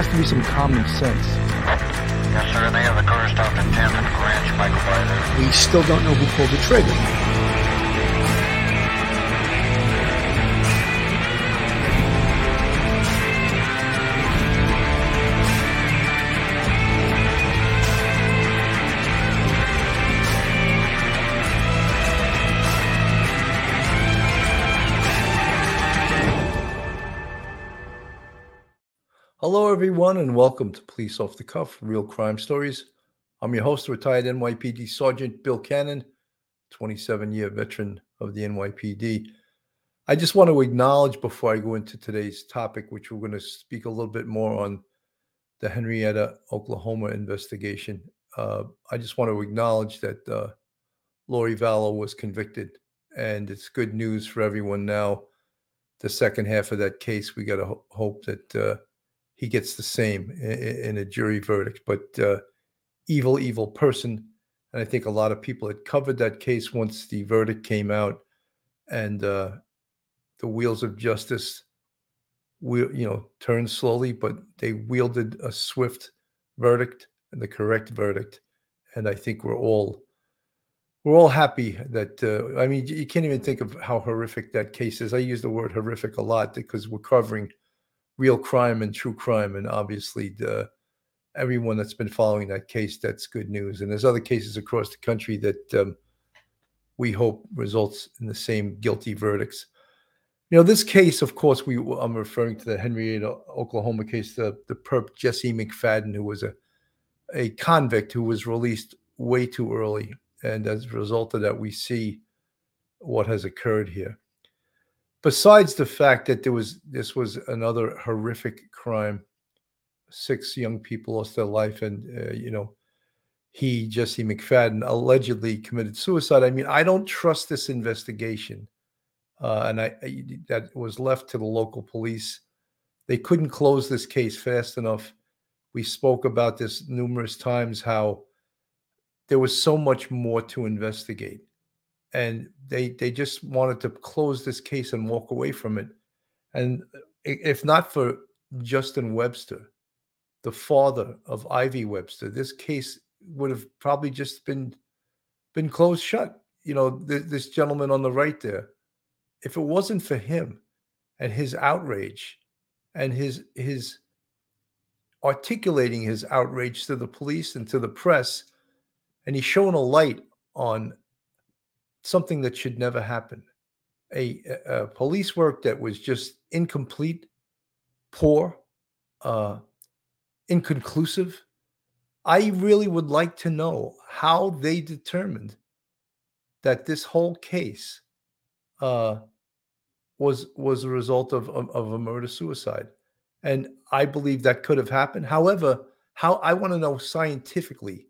has to be some common sense. Yes, sir. They have the car stopped at 10th and Ranch, Michael. We still don't know who pulled the trigger. Everyone, and welcome to Police Off the Cuff Real Crime Stories. I'm your host, retired NYPD Sergeant Bill Cannon, 27 year veteran of the NYPD. I just want to acknowledge before I go into today's topic, which we're going to speak a little bit more on the Henryetta, Oklahoma investigation. Uh, I just want to acknowledge that uh, Lori Vallow was convicted, and it's good news for everyone now. The second half of that case, we got to ho- hope that. Uh, he gets the same in, in a jury verdict. But uh, evil, evil person. And I think a lot of people had covered that case once the verdict came out, and uh, the wheels of justice, you know, turned slowly, but they wielded a swift verdict and the correct verdict. And I think we're all we're all happy that uh, I mean you can't even think of how horrific that case is. I use the word horrific a lot because we're covering real crime and true crime. And obviously, the, everyone that's been following that case, that's good news. And there's other cases across the country that um, we hope results in the same guilty verdicts. You know, this case, of course, we I'm referring to the Henryetta, Oklahoma case, the the perp Jesse McFadden, who was a a convict who was released way too early, and as a result of that, we see what has occurred here besides the fact that there was this was another horrific crime six young people lost their life and uh, you know he jesse mcfadden allegedly committed suicide. I mean i don't trust this investigation uh, and I, I that was left to the local police. They couldn't close this case fast enough. We spoke about this numerous times how there was so much more to investigate and they they just wanted to close this case and walk away from it. And if not for Justin Webster, the father of Ivy Webster, this case would have probably just been been closed shut. You know, th- this gentleman on the right there. If it wasn't for him and his outrage and his his articulating his outrage to the police and to the press, and he's showing a light on something that should never happen. A, a, police work that was just incomplete, poor, uh, inconclusive. I really would like to know how they determined that this whole case uh, was was a result of, of, of a murder suicide, and I believe that could have happened. However, how I want to know scientifically,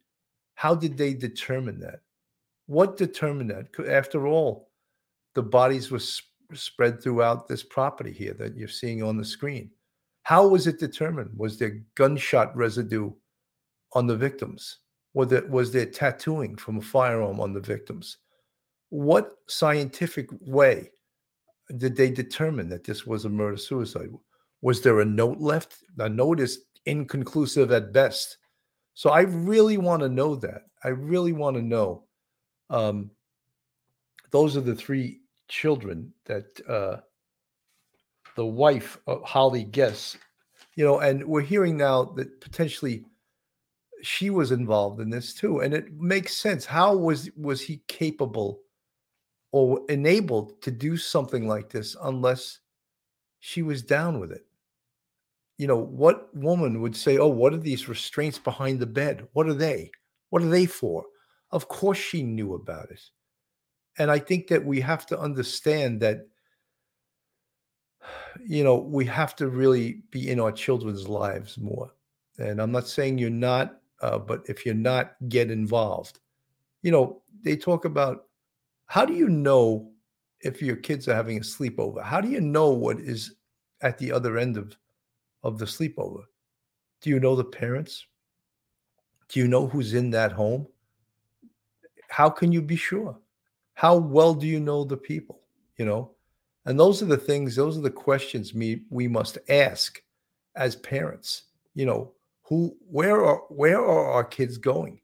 how did they determine that? What determined that? After all, the bodies were sp- spread throughout this property here that you're seeing on the screen. How was it determined? Was there gunshot residue on the victims? Was there, was there tattooing from a firearm on the victims? What scientific way did they determine that this was a murder suicide? Was there a note left? A note is inconclusive at best. So I really want to know that. I really want to know um, those are the three children that uh, the wife of Holly Guess, you know, and we're hearing now that potentially she was involved in this too, and it makes sense. How was was he capable or enabled to do something like this unless she was down with it? You know, what woman would say, "Oh, what are these restraints behind the bed? What are they? What are they for?" Of course, she knew about it. And I think that we have to understand that, you know, we have to really be in our children's lives more. And I'm not saying you're not, uh, but if you're not, get involved. You know, they talk about how do you know if your kids are having a sleepover? How do you know what is at the other end of, of the sleepover? Do you know the parents? Do you know who's in that home? How can you be sure? How well do you know the people? You know, and those are the things, those are the questions me we must ask as parents You know, who where are where are our kids going?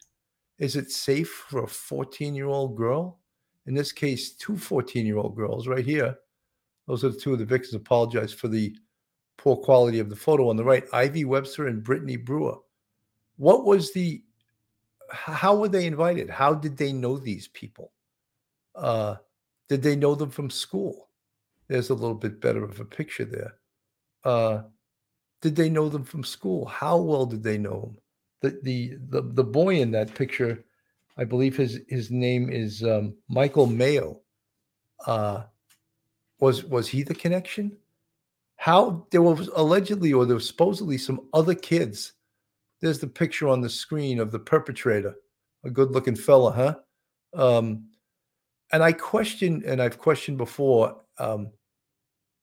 Is it safe for a 14-year-old girl? In this case, two 14-year-old girls right here. Those are the two of the victims. Apologize for the poor quality of the photo on the right. Ivy Webster and Brittany Brewer. What was the how were they invited? How did they know these people? Uh, did they know them from school? There's a little bit better of a picture there. Uh, did they know them from school? How well did they know them? The the the, the boy in that picture, I believe his his name is um, Michael Mayo. Uh, was was he the connection? How there was allegedly or there was supposedly some other kids. There's the picture on the screen of the perpetrator, a good-looking fella, huh? Um, and I question, and I've questioned before, um,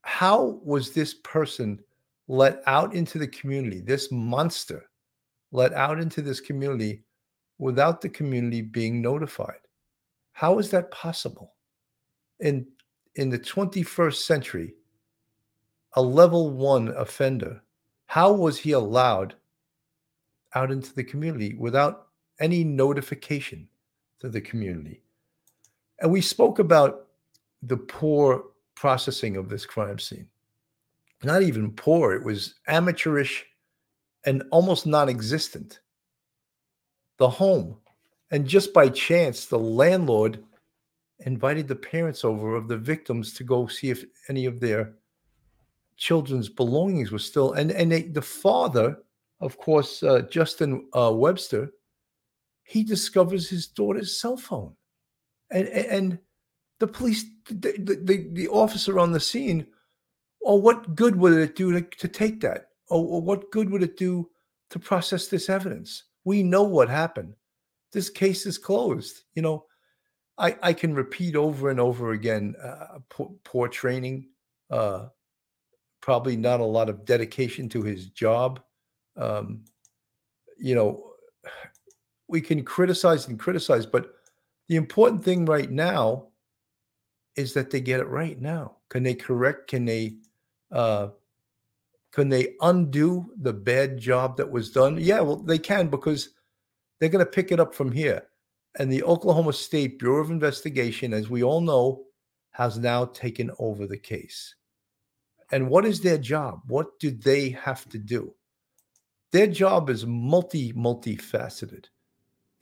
how was this person let out into the community, this monster let out into this community without the community being notified? How is that possible? In in the 21st century, a level one offender, how was he allowed out into the community without any notification to the community? And we spoke about the poor processing of this crime scene. Not even poor, it was amateurish and almost non existent. The home. And just by chance, the landlord invited the parents over of the victims to go see if any of their children's belongings were still and and they, the father of course uh, justin uh, webster he discovers his daughter's cell phone. And and the police the, the, the officer on the scene oh, what good would it do to, to take that? Or, oh, or what good would it do to process this evidence? We know what happened. This case is closed. You know i i can repeat over and over again uh, poor, poor, training uh, probably not a lot of dedication to his job um, you know we can criticize and criticize but the important thing right now is that they get it right now. Can they correct? Can they uh, can they undo the bad job that was done? Yeah, well, they can because they're going to pick it up from here. And the Oklahoma State Bureau of Investigation, as we all know, has now taken over the case. And what is their job? What do they have to do? Their job is multi, multifaceted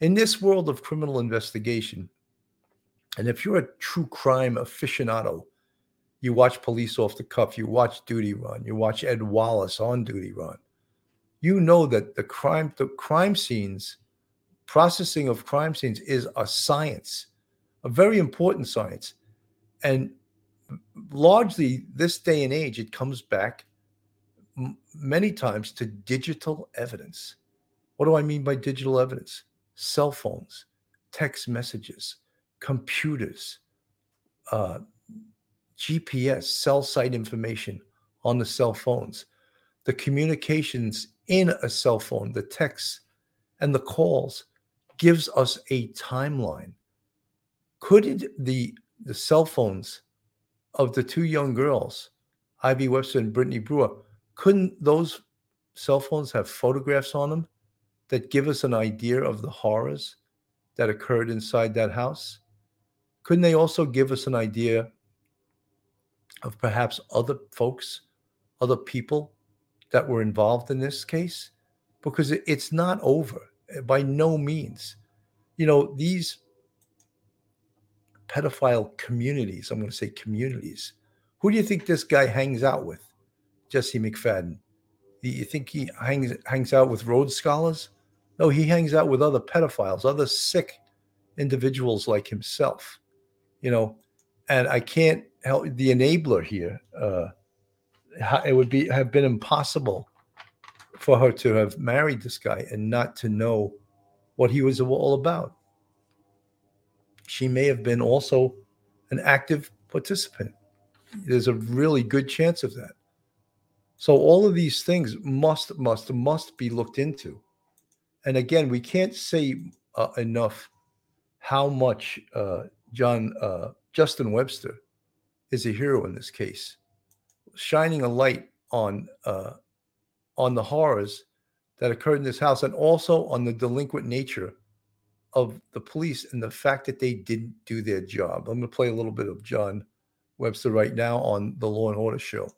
in this world of criminal investigation, and if you're a true crime aficionado, you watch Police Off the Cuff, you watch Duty Run, you watch Ed Wallace on Duty Run, you know that the crime, the crime scenes, processing of crime scenes is a science, a very important science. And largely this day and age, it comes back many times to digital evidence. What do I mean by digital evidence? cell phones, text messages, computers, uh, GPS, cell site information on the cell phones, the communications in a cell phone, the texts and the calls gives us a timeline. Could the the cell phones of the two young girls, Ivy Webster and Brittany Brewer, couldn't those cell phones have photographs on them that give us an idea of the horrors that occurred inside that house? Couldn't they also give us an idea of perhaps other folks, other people that were involved in this case? Because it's not over eh, by no means. You know, these pedophile communities, I'm going to say communities, who do you think this guy hangs out with? Jesse McFadden. You think he hangs hangs out with Rhodes Scholars? No, he hangs out with other pedophiles, other sick individuals like himself, you know. And I can't help the enabler here. Uh, it would be have been impossible for her to have married this guy and not to know what he was all about. She may have been also an active participant. There's a really good chance of that. So all of these things must must must be looked into and again, we can't say uh, enough how much uh, John uh, Justin Webster is a hero in this case, shining a light on uh, on the horrors that occurred in this house and also on the delinquent nature of the police and the fact that they didn't do their job. I'm going to play a little bit of John Webster right now on the Law and Order show.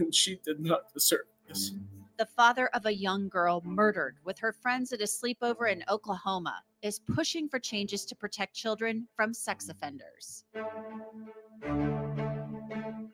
And she did not deserve this. The father of a young girl murdered with her friends at a sleepover in Oklahoma is pushing for changes to protect children from sex offenders.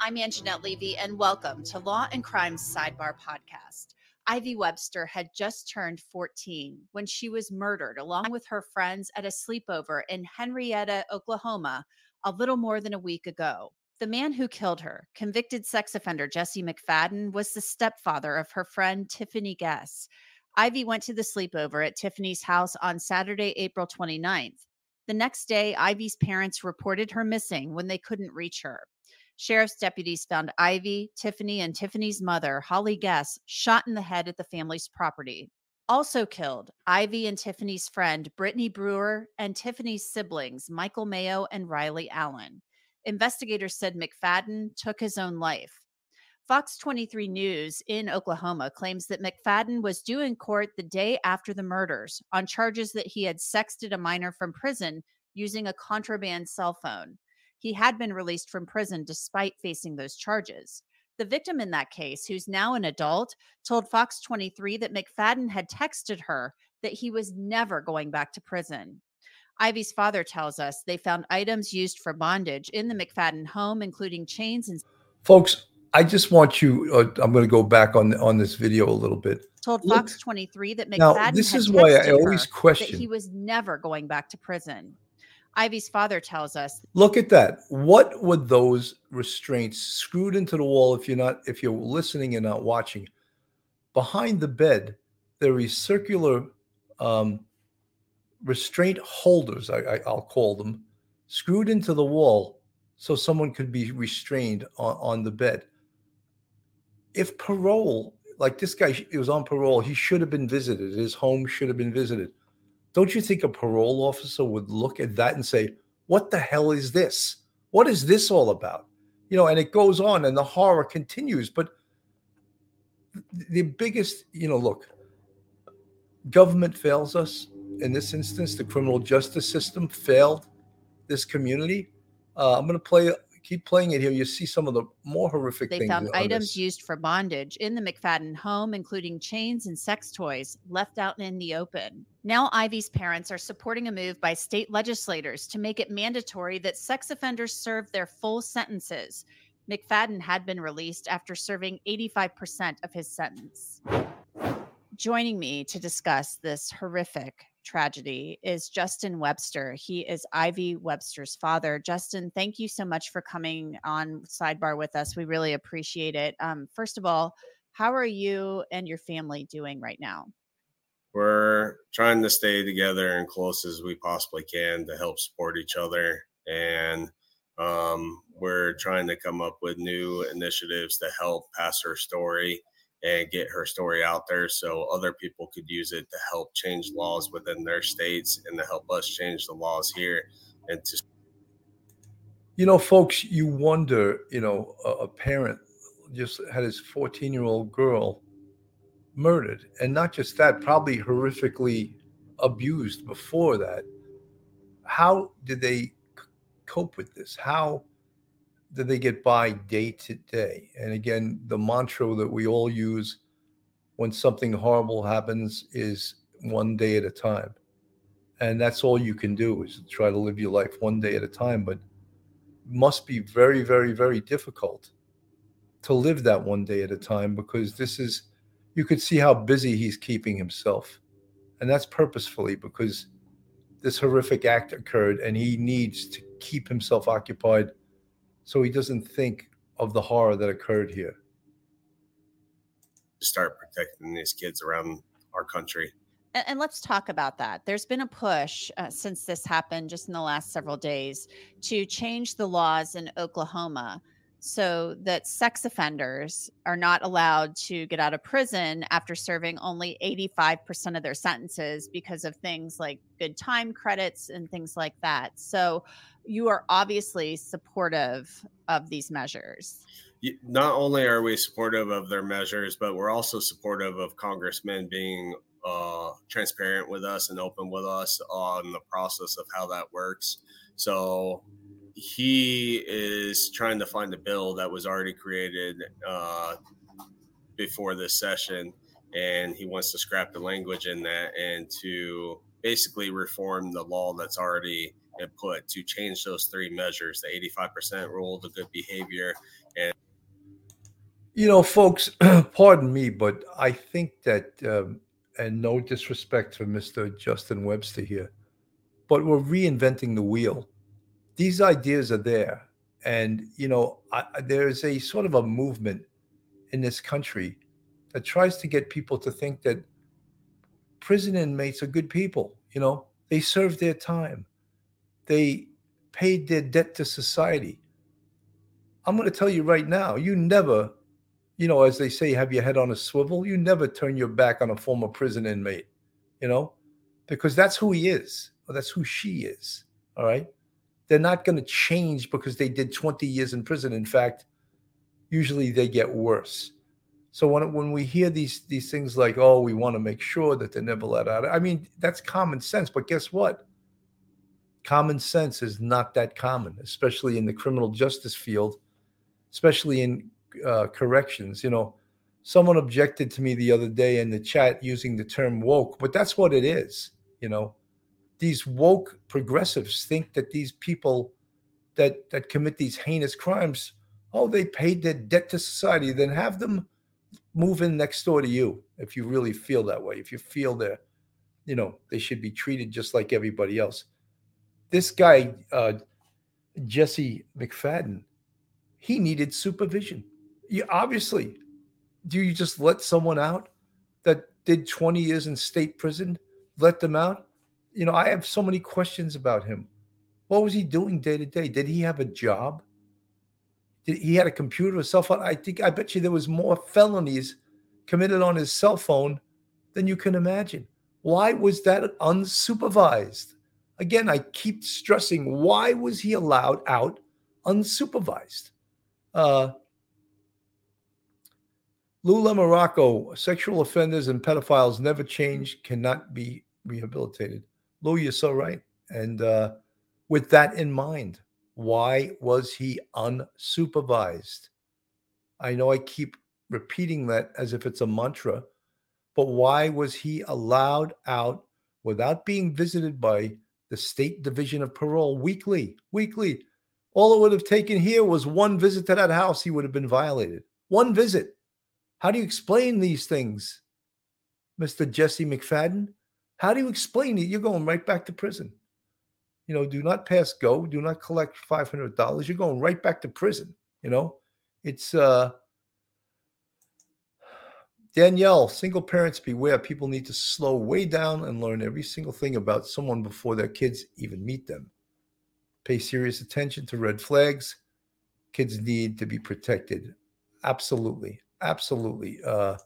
I'm Angenette Levy, and welcome to Law and Crimes Sidebar Podcast. Ivy Webster had just turned 14 when she was murdered along with her friends at a sleepover in Henryetta, Oklahoma, a little more than a week ago. The man who killed her, convicted sex offender Jesse McFadden, was the stepfather of her friend Tiffany Guess. Ivy went to the sleepover at Tiffany's house on Saturday, April 29th. The next day, Ivy's parents reported her missing when they couldn't reach her. Sheriff's deputies found Ivy, Tiffany, and Tiffany's mother, Holly Guess, shot in the head at the family's property. Also killed, Ivy and Tiffany's friend, Brittany Brewer, and Tiffany's siblings, Michael Mayo and Rylee Allen. Investigators said McFadden took his own life. Fox 23 News in Oklahoma claims that McFadden was due in court the day after the murders on charges that he had sexted a minor from prison using a contraband cell phone. He had been released from prison despite facing those charges. The victim in that case, who's now an adult, told Fox 23 that McFadden had texted her that he was never going back to prison. Ivy's father tells us they found items used for bondage in the McFadden home, including chains and. Folks, I just want you. Uh, I'm going to go back on on this video a little bit. Told Fox Look, 23 that McFadden now, this is why I always question that he was never going back to prison. Ivy's father tells us. Look at that. What would those restraints screwed into the wall if you're not if you're listening and not watching? Behind the bed, there is circular um, restraint holders, I, will call them, screwed into the wall so someone could be restrained on, on the bed. If parole, like this guy, he was on parole, he should have been visited. His home should have been visited don't you think a parole officer would look at that and say, What the hell is this? What is this all about? You know, and it goes on and the horror continues. But the biggest, you know, look, government fails us in this instance. The criminal justice system failed this community. Uh, I'm going to play keep playing it here, you see some of the more horrific they things. They found items this. used for bondage in the McFadden home, including chains and sex toys left out in the open. Now, Ivy's parents are supporting a move by state legislators to make it mandatory that sex offenders serve their full sentences. McFadden had been released after serving 85% of his sentence. Joining me to discuss this horrific tragedy is Justin Webster. He is Ivy Webster's father. Justin, thank you so much for coming on Sidebar with us. We really appreciate it. Um, first of all, how are you and your family doing right now? We're trying to stay together and close as we possibly can to help support each other. And um, we're trying to come up with new initiatives to help pass our story and get her story out there so other people could use it to help change laws within their states and to help us change the laws here and to you know folks you wonder you know a, a parent just had his 14 year old girl murdered and not just that probably horrifically abused before that. How did they cope with this? How that they get by day to day. And again, the mantra that we all use when something horrible happens is one day at a time. And that's all you can do is try to live your life one day at a time. But must be very, very, very difficult to live that one day at a time because this is, you could see how busy he's keeping himself. And that's purposefully because this horrific act occurred and he needs to keep himself occupied so he doesn't think of the horror that occurred here. To start protecting these kids around our country. And, and let's talk about that. There's been a push uh, since this happened just in the last several days to change the laws in Oklahoma so that sex offenders are not allowed to get out of prison after serving only 85% of their sentences because of things like good time credits and things like that. So you are obviously supportive of these measures. not only are we supportive of their measures, but we're also supportive of congressmen being uh, transparent with us and open with us on the process of how that works. So he is trying to find a bill that was already created uh, before this session, and he wants to scrap the language in that and to basically reform the law that's already put to change those three measures: the 85% rule, the good behavior, and You know, folks, pardon me, but I think that, um, and no disrespect to Mr. Justin Webster here, but we're reinventing the wheel. These ideas are there. And, you know, I, I- there's a sort of a movement in this country that tries to get people to think that prison inmates are good people. You know, they served their time, they paid their debt to society. I'm going to tell you right now, you never you know, as they say, have your head on a swivel. You never turn your back on a former prison inmate, you know, because that's who he is, or that's who she is. All right. They're not going to change because they did 20 years in prison. In fact, usually they get worse. So when when we hear these these things like, oh, we want to make sure that they're never let out, I mean, that's common sense. But guess what? Common sense is not that common, especially in the criminal justice field, especially in uh, corrections. You know, someone objected to me the other day in the chat using the term woke, but that's what it is. You know, these woke progressives think that these people that that commit these heinous crimes, oh, they paid their debt to society. Then have them move in next door to you if you really feel that way. If you feel they're, you know, they should be treated just like everybody else. This guy, uh, Jesse McFadden, he needed supervision you obviously do you just let someone out that did 20 years in state prison let them out you know i have so many questions about him. What was he doing day to day? Did he have a job? Did he had a computer a cell phone? I think i bet you there was more felonies committed on his cell phone than you can imagine. Why was that unsupervised? Again i keep stressing why was he allowed out unsupervised? Uh Lula Morocco, sexual offenders and pedophiles never change, cannot be rehabilitated. Lou, you're so right. And uh, with that in mind, why was he unsupervised? I know I keep repeating that as if it's a mantra, but why was he allowed out without being visited by the State Division of Parole weekly? Weekly. All it would have taken here was one visit to that house, he would have been violated. One visit. How do you explain these things, Mr. Jesse McFadden? How do you explain it? You're going right back to prison. You know, do not pass go, do not collect $500. You're going right back to prison. You know, it's uh, Danielle, single parents beware. People need to slow way down and learn every single thing about someone before their kids even meet them. Pay serious attention to red flags. Kids need to be protected. Absolutely. Absolutely. Uh,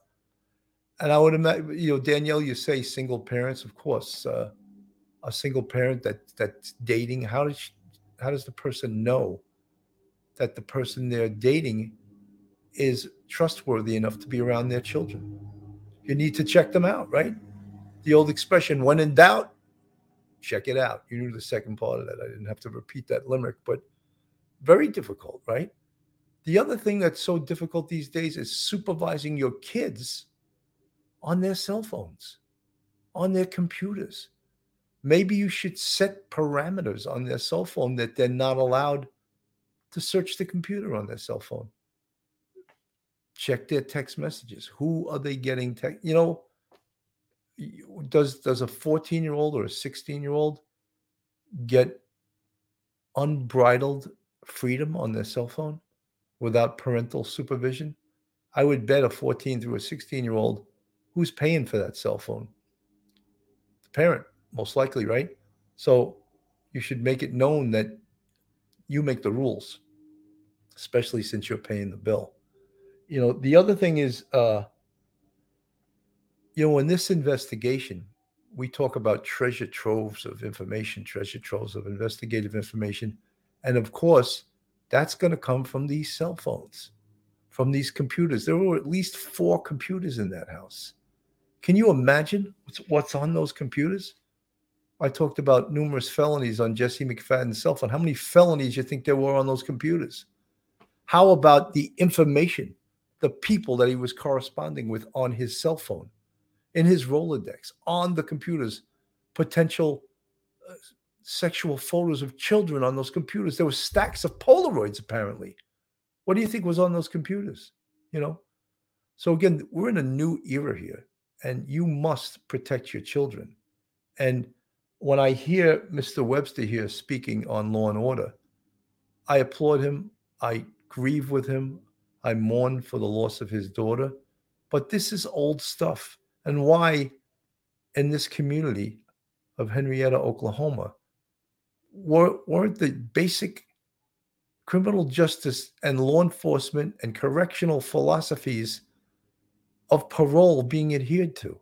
and I would imagine, you know, Danielle, you say single parents, of course. Uh, a single parent that that's dating, how does she, how does the person know that the person they're dating is trustworthy enough to be around their children? You need to check them out, right? The old expression, when in doubt, check it out. You knew the second part of that. I didn't have to repeat that limerick, but very difficult, right? The other thing that's so difficult these days is supervising your kids on their cell phones, on their computers. Maybe you should set parameters on their cell phone that they're not allowed to search the computer on their cell phone. Check their text messages. Who are they getting text? You know, does does a 14 year old or a 16 year old get unbridled freedom on their cell phone without parental supervision? I would bet a 14 through a 16 year old who's paying for that cell phone? The parent, most likely, right? So you should make it known that you make the rules, especially since you're paying the bill. You know, the other thing is, uh, you know, in this investigation, we talk about treasure troves of information, treasure troves of investigative information. And of course, that's going to come from these cell phones. from these computers. There were at least four computers in that house. Can you imagine what's, on those computers? I talked about numerous felonies on Jesse McFadden's cell phone. How many felonies do you think there were on those computers? How about the information, the people that he was corresponding with on his cell phone, in his Rolodex, on the computers, potential uh, sexual photos of children on those computers? There were stacks of Polaroids, apparently. What do you think was on those computers? You know? So again, we're in a new era here, and you must protect your children. And when I hear Mr. Webster here speaking on law and order, I applaud him. I grieve with him. I mourn for the loss of his daughter. But this is old stuff. And why, in this community of Henryetta, Oklahoma, were, weren't the basic criminal justice and law enforcement and correctional philosophies of parole being adhered to?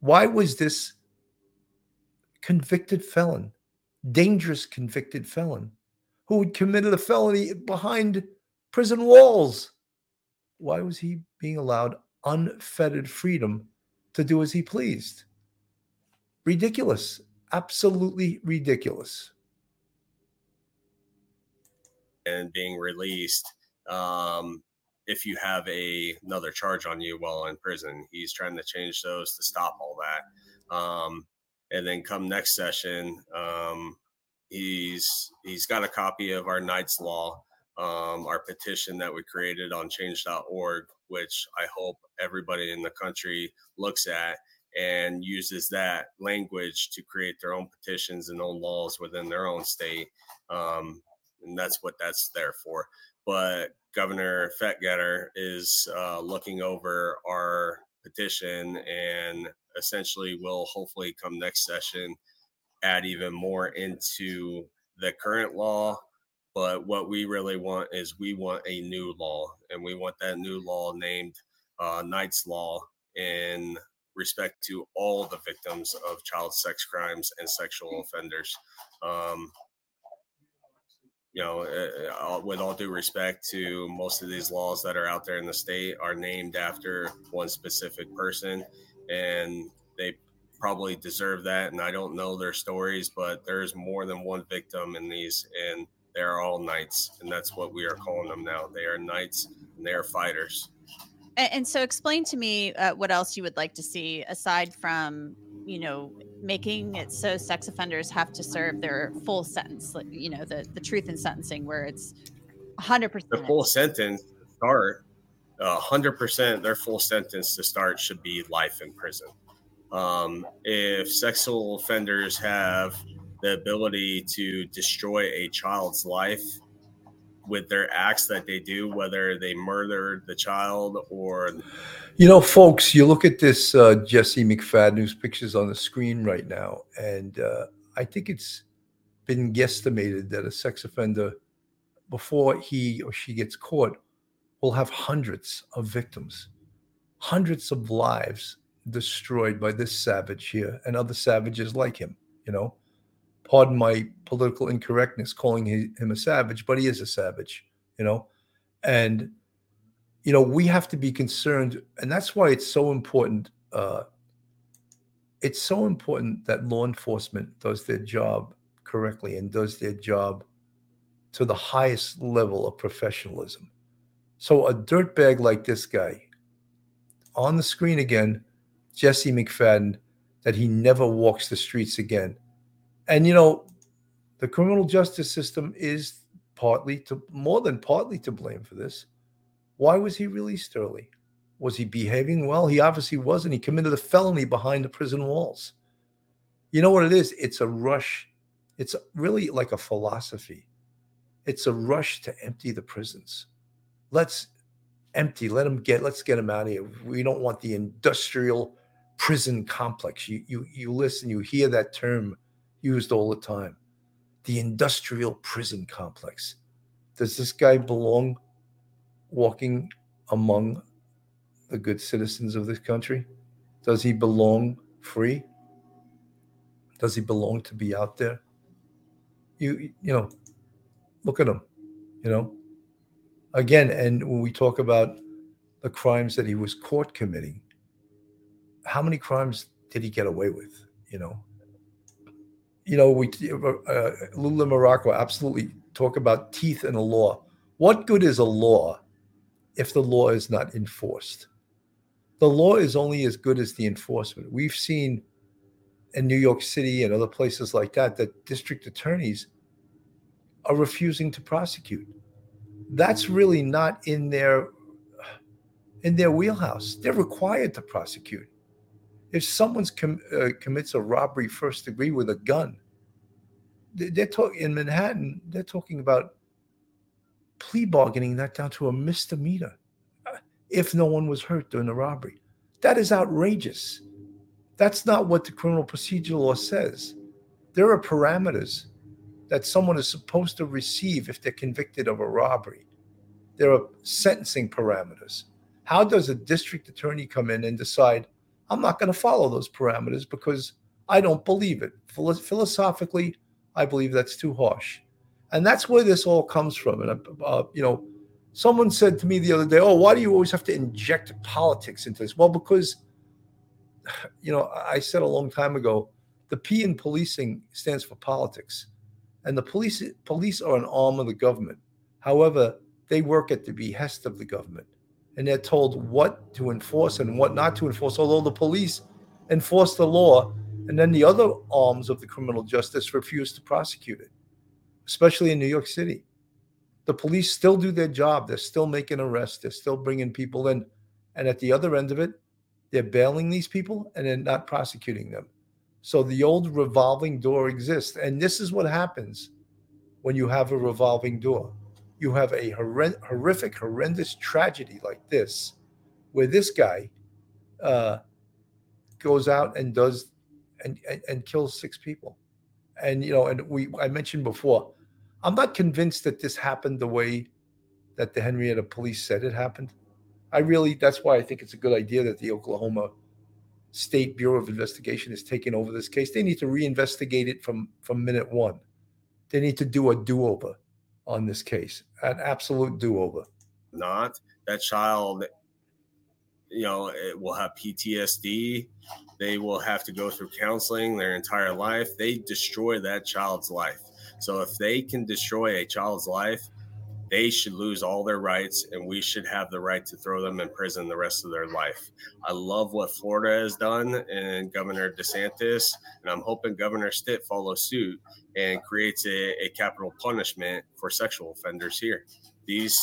Why was this convicted felon, dangerous convicted felon who had committed a felony behind prison walls. Why was he being allowed unfettered freedom to do as he pleased? Ridiculous. Absolutely ridiculous. And being released um, if you have a, another charge on you while in prison. He's trying to change those to stop all that. Um, and then come next session, um, he's he's got a copy of our Knights Law, um, our petition that we created on Change.org, which I hope everybody in the country looks at and uses that language to create their own petitions and own laws within their own state. Um, and that's what that's there for. But Governor Fetgatter is uh, looking over our petition and essentially will hopefully come next session add even more into the current law. But what we really want is we want a new law and we want that new law named uh, knight's law in respect to all the victims of child sex crimes and sexual offenders. Um, you know, uh, uh with all due respect to most of these laws that are out there in the state are named after one specific person and they probably deserve that. And I don't know their stories, but there's more than one victim in these, and they're all knights, and that's what we are calling them now. They are knights, and they are fighters. And, and so, explain to me uh, what else you would like to see aside from you know making it so sex offenders have to serve their full sentence you know the the truth in sentencing where it's 100% the full sentence start uh, 100% their full sentence to start should be life in prison. Um, if sexual offenders have the ability to destroy a child's life with their acts that they do, whether they murdered the child or. You know, folks, you look at this uh, Jesse McFadden, whose picture's on the screen right now, and uh, I think it's been guesstimated that a sex offender, before he or she gets caught, will have hundreds of victims, hundreds of lives destroyed by this savage here and other savages like him. You know, pardon my political incorrectness calling him a savage, but he is a savage, you know, and you know we have to be concerned, and that's why it's so important. Uh, it's so important that law enforcement does their job correctly and does their job to the highest level of professionalism so a dirtbag like this guy on the screen again, Jesse McFadden, that he never walks the streets again. And you know, the criminal justice system is partly to more than partly to blame for this. Why was he released early? Was he behaving well? He obviously wasn't. He committed a felony behind the prison walls. You know what it is? It's a rush. It's really like a philosophy. It's a rush to empty the prisons let's empty let them get let's get them out of here we don't want the industrial prison complex you you you listen you hear that term used all the time the industrial prison complex does this guy belong walking among the good citizens of this country does he belong free does he belong to be out there you you know look at him you know again, and when we talk about the crimes that he was caught committing, how many crimes did he get away with? You know, you know, we uh, Lula Morocco absolutely talk about teeth in a law. What good is a law if the law is not enforced? The law is only as good as the enforcement. We've seen in New York City and other places like that that district attorneys are refusing to prosecute. That's really not in their in their wheelhouse. They're required to prosecute. If someone com- uh, commits a robbery first degree with a gun, they're talking in Manhattan. They're talking about plea bargaining that down to a misdemeanor if no one was hurt during the robbery. That is outrageous. That's not what the criminal procedure law says. There are parameters that someone is supposed to receive if they're convicted of a robbery. There are sentencing parameters. How does a district attorney come in and decide, I'm not going to follow those parameters because I don't believe it? Philosophically, I believe that's too harsh. And that's where this all comes from. And, uh, you know, someone said to me the other day, Oh, why do you always have to inject politics into this? Well, because you know, I said a long time ago, the P in policing stands for politics, and the police police are an arm of the government. However, they work at the behest of the government, and they're told what to enforce and what not to enforce. Although the police enforce the law, and then the other arms of the criminal justice refuse to prosecute it, especially in New York City. The police still do their job. They're still making arrests. They're still bringing people in, and at the other end of it, they're bailing these people and then not prosecuting them. So the old revolving door exists. And this is what happens when you have a revolving door. You have a horrific, horrendous tragedy like this, where this guy uh, goes out and does and, and, and kills six people. And you know, and we I mentioned before, I'm not convinced that this happened the way that the Henryetta police said it happened. I really that's why I think it's a good idea that the Oklahoma State Bureau of Investigation is taking over this case. They need to reinvestigate it from from minute one. They need to do a do-over on this case, an absolute do-over. Not that child, you know, it will have PTSD. They will have to go through counseling their entire life. They destroy that child's life. So if they can destroy a child's life, they should lose all their rights and we should have the right to throw them in prison the rest of their life. I love what Florida has done and Governor DeSantis, and I'm hoping Governor Stitt follows suit and creates a, a capital punishment for sexual offenders here. These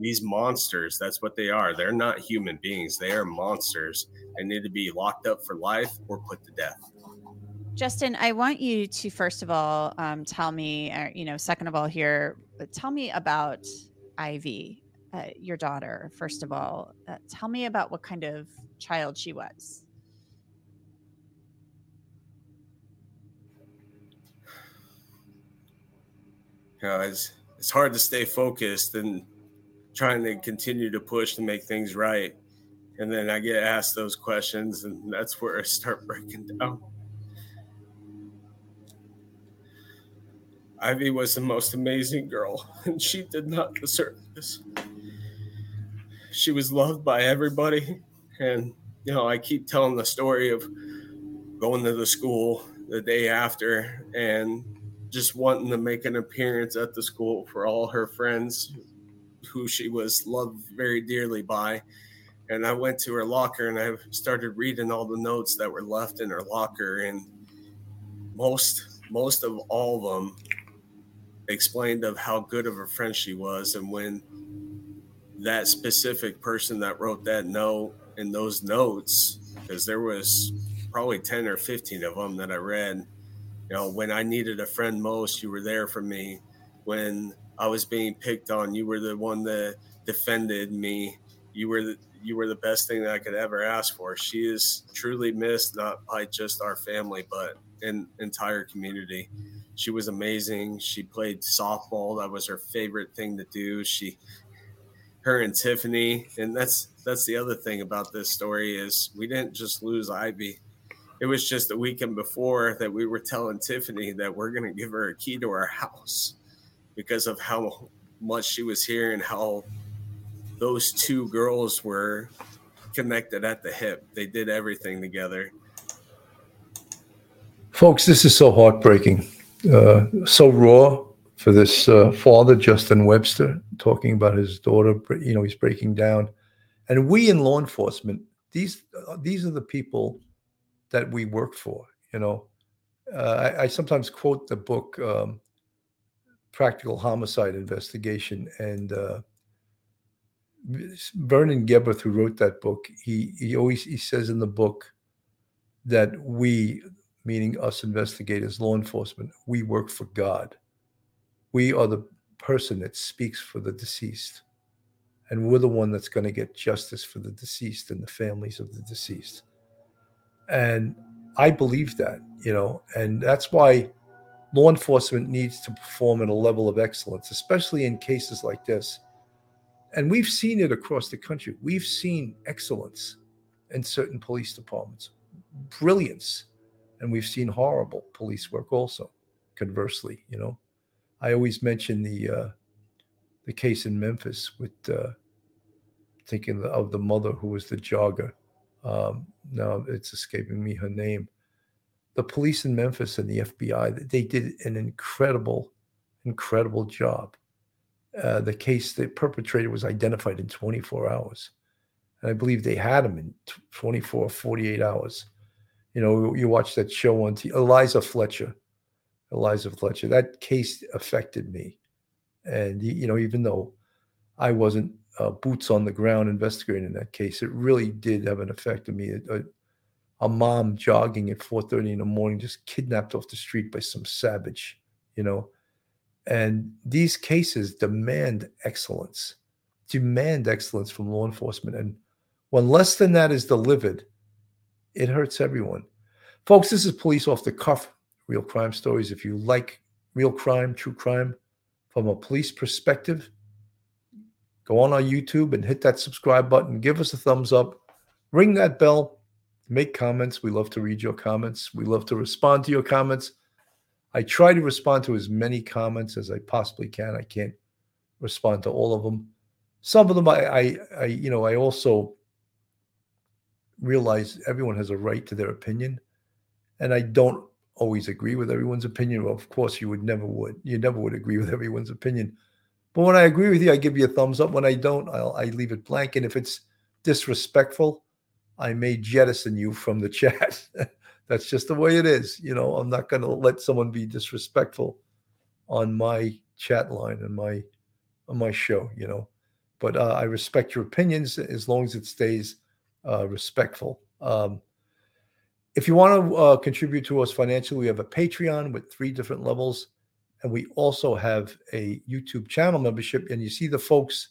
these monsters, that's what they are. They're not human beings. They are monsters and need to be locked up for life or put to death. Justin, I want you to first of all um, tell me, or, you know, second of all, here, tell me about Ivy, uh, your daughter. First of all, uh, tell me about what kind of child she was. You know, it's it's hard to stay focused and trying to continue to push to make things right, and then I get asked those questions, and that's where I start breaking down. Ivy was the most amazing girl, and she did not deserve this. She was loved by everybody, and you know, I keep telling the story of going to the school the day after and just wanting to make an appearance at the school for all her friends who she was loved very dearly by. And I went to her locker and I started reading all the notes that were left in her locker and most most of all of them explained of how good of a friend she was and when that specific person that wrote that note in those notes because there was probably 10 or 15 of them that i read you know when i needed a friend most you were there for me. When i was being picked on you were the one that defended me. You were the, you were the best thing that i could ever ask for. She is truly missed not by just our family but an entire community she was amazing. She played softball. That was her favorite thing to do. She her and Tiffany, and that's that's the other thing about this story is we didn't just lose Ivy. It was just a weekend before that we were telling Tiffany that we're going to give her a key to our house because of how much she was here and how those two girls were connected at the hip. They did everything together. Folks, this is so heartbreaking, so raw for this uh, father, Justin Webster, talking about his daughter. You know, he's breaking down, and we in law enforcement, these uh, these are the people that we work for. You know, uh, I, I, sometimes quote the book um, "Practical Homicide Investigation," and uh, Vernon Geberth, who wrote that book, he he always he says in the book that we, meaning us investigators, law enforcement, we work for God. We are the person that speaks for the deceased. And we're the one that's going to get justice for the deceased and the families of the deceased. And I believe that, you know, and that's why law enforcement needs to perform at a level of excellence, especially in cases like this. And we've seen it across the country. We've seen excellence in certain police departments, brilliance, and we've seen horrible police work also. Conversely, you know, I always mention the uh, the case in Memphis with uh, thinking of the mother who was the jogger. Um, now it's escaping me her name. The police in Memphis and the FBI they did an incredible, incredible job. Uh, the case, the perpetrator was identified in 24 hours. And I believe they had him in 24, 48 hours. You know, you watch that show on TV, Eliza Fletcher. Eliza Fletcher. That case affected me. And, you know, even though I wasn't uh, boots on the ground investigating that case, it really did have an effect on me. A, a mom jogging at 4.30 in the morning, just kidnapped off the street by some savage, you know, and these cases demand excellence, demand excellence from law enforcement. And when less than that is delivered, it hurts everyone. Folks, this is Police Off the Cuff, real crime stories. If you like real crime, true crime from a police perspective, go on our YouTube and hit that subscribe button. Give us a thumbs up. Ring that bell. Make comments. We love to read your comments. We love to respond to your comments. I try to respond to as many comments as I possibly can. I can't respond to all of them. Some of them, I, I, I you know, I also realize everyone has a right to their opinion, and I don't always agree with everyone's opinion. Well, of course, you would never would. You never would agree with everyone's opinion. But when I agree with you, I give you a thumbs up. When I don't, I'll, I leave it blank. And if it's disrespectful, I may jettison you from the chat. That's just the way it is. You know, I'm not going to let someone be disrespectful on my chat line and my on my show. You know, but uh, I respect your opinions as long as it stays uh, respectful. Um, if you want to uh, contribute to us financially, we have a Patreon with three different levels, and we also have a YouTube channel membership. And you see the folks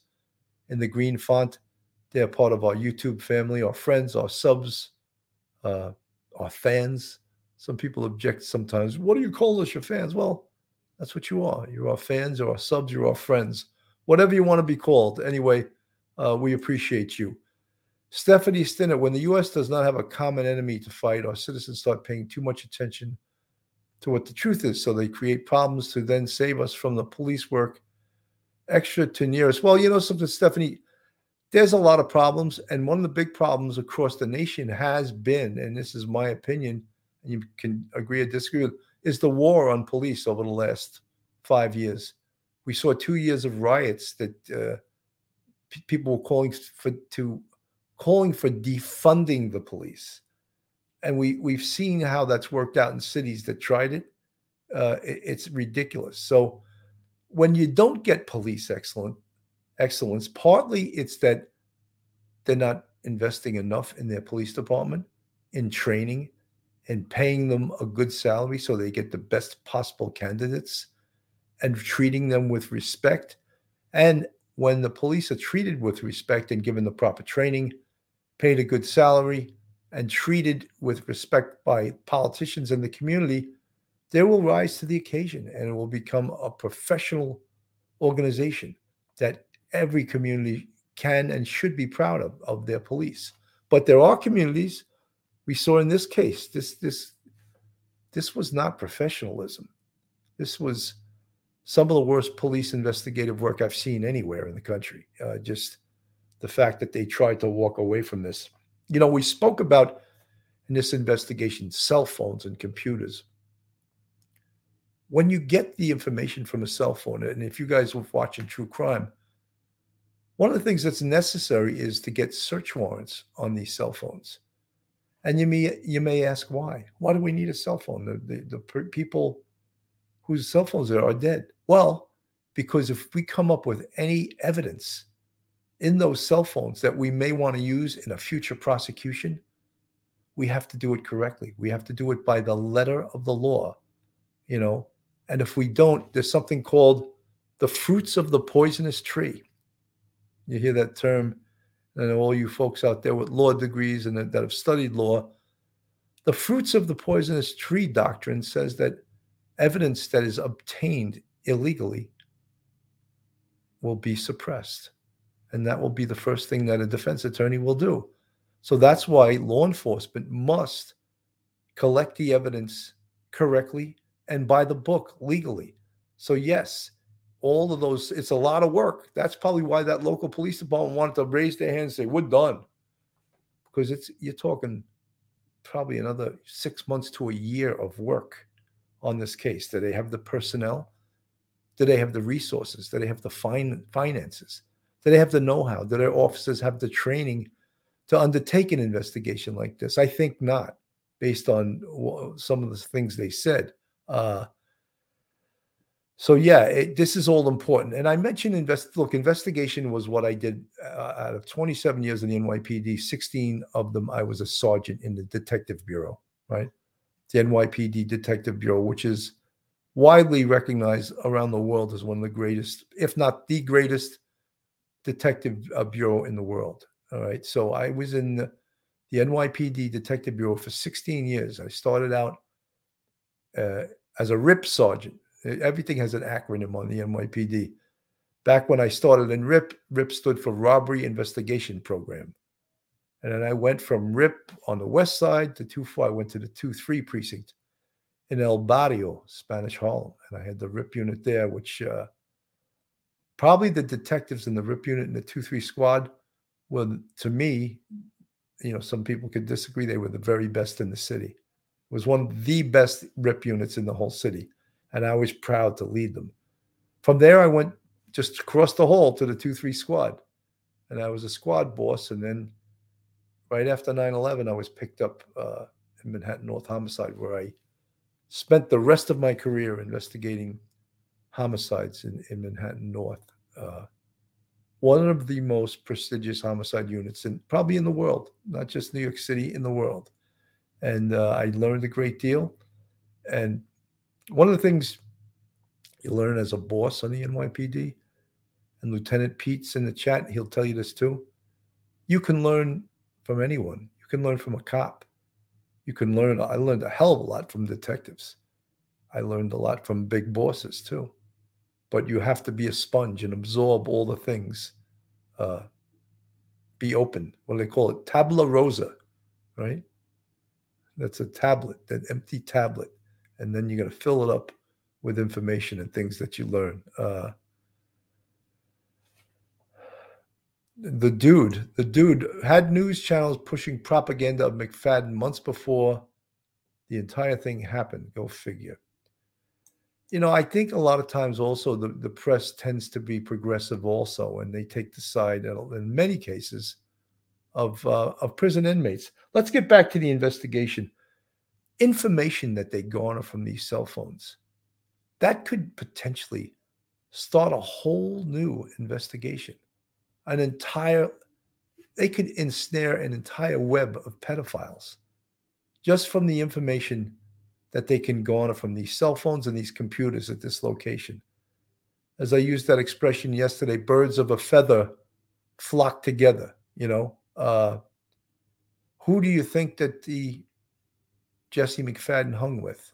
in the green font; they're part of our YouTube family, our friends, our subs. Uh, our fans. Some people object sometimes. What do you call us your fans? Well, that's what you are. You're our fans, you're our subs, you're our friends. Whatever you want to be called. Anyway, uh, we appreciate you. Stephanie Stinner, when the U.S. does not have a common enemy to fight, our citizens start paying too much attention to what the truth is. So they create problems to then save us from the police work extra to near us. Well, you know something, Stephanie, there's a lot of problems. And one of the big problems across the nation has been, and this is my opinion, and you can agree or disagree with, is the war on police over the last five years. We saw two years of riots that uh, p- people were calling for to calling for defunding the police, and we we've seen how that's worked out in cities that tried it. Uh, it it's ridiculous. So when you don't get police excellent excellence. Partly it's that they're not investing enough in their police department, in training, and paying them a good salary so they get the best possible candidates and treating them with respect. And when the police are treated with respect and given the proper training, paid a good salary, and treated with respect by politicians and the community, they will rise to the occasion and it will become a professional organization that every community can and should be proud of of their police. But there are communities we saw in this case. This this this was not professionalism. This was some of the worst police investigative work I've seen anywhere in the country. Uh, just the fact that they tried to walk away from this. You know, we spoke about in this investigation cell phones and computers. When you get the information from a cell phone, and if you guys were watching True Crime, one of the things that's necessary is to get search warrants on these cell phones. And you may you may ask why? Why do we need a cell phone? The, the, the per- people whose cell phones are, are dead. Well, because if we come up with any evidence in those cell phones that we may want to use in a future prosecution, we have to do it correctly. We have to do it by the letter of the law, you know. And if we don't, there's something called the fruits of the poisonous tree. You hear that term, and all you folks out there with law degrees and that, have studied law, the fruits of the poisonous tree doctrine says that evidence that is obtained illegally will be suppressed. And that will be the first thing that a defense attorney will do. So that's why law enforcement must collect the evidence correctly and by the book legally. So, yes, all of those, it's a lot of work. That's probably why that local police department wanted to raise their hand and say, We're done. Because it's, you're talking probably another six months to a year of work on this case. Do they have the personnel? Do they have the resources? Do they have the fin- finances? Do they have the know how? Do their officers have the training to undertake an investigation like this? I think not, based on some of the things they said. Uh, so yeah, it, this is all important. And I mentioned invest. Look, investigation was what I did uh, out of 27 years in the NYPD. 16 of them, I was a sergeant in the detective bureau. Right, the NYPD Detective Bureau, which is widely recognized around the world as one of the greatest, if not the greatest, detective uh, bureau in the world. All right, so I was in the, the NYPD Detective Bureau for 16 years. I started out uh, as a RIP sergeant. Everything has an acronym on the NYPD. Back when I started in RIP, RIP stood for Robbery Investigation Program. And then I went from RIP on the west side to 2 4. I went to the 2 3 precinct in El Barrio, Spanish Harlem. And I had the RIP unit there, which uh, probably the detectives in the RIP unit and the 2 3 squad were, to me, you know, some people could disagree. They were the very best in the city. It was one of the best RIP units in the whole city. And I was proud to lead them. From there, I went just across the hall to the 2 3 squad. And I was a squad boss. And then right after 9 11, I was picked up uh, in Manhattan North Homicide, where I spent the rest of my career investigating homicides in, in Manhattan North. Uh, one of the most prestigious homicide units, and probably in the world, not just New York City, in the world. And uh, I learned a great deal. And one of the things you learn as a boss on the NYPD, and Lieutenant Pete's in the chat, he'll tell you this too. You can learn from anyone. You can learn from a cop. You can learn. I learned a hell of a lot from detectives. I learned a lot from big bosses too. But you have to be a sponge and absorb all the things. Uh, be open. What do they call it? Tabula rosa, right? That's a tablet, that empty tablet. And then you're going to fill it up with information and things that you learn. Uh, the dude, the dude had news channels pushing propaganda of McFadden months before the entire thing happened. Go figure. You know, I think a lot of times also the, the press tends to be progressive also, and they take the side in many cases of uh, of prison inmates. Let's get back to the investigation. Information that they garner from these cell phones that could potentially start a whole new investigation an entire they could ensnare an entire web of pedophiles just from the information that they can garner from these cell phones and these computers at this location. As I used that expression yesterday, birds of a feather flock together. You know, uh, who do you think that the Jesse McFadden hung with?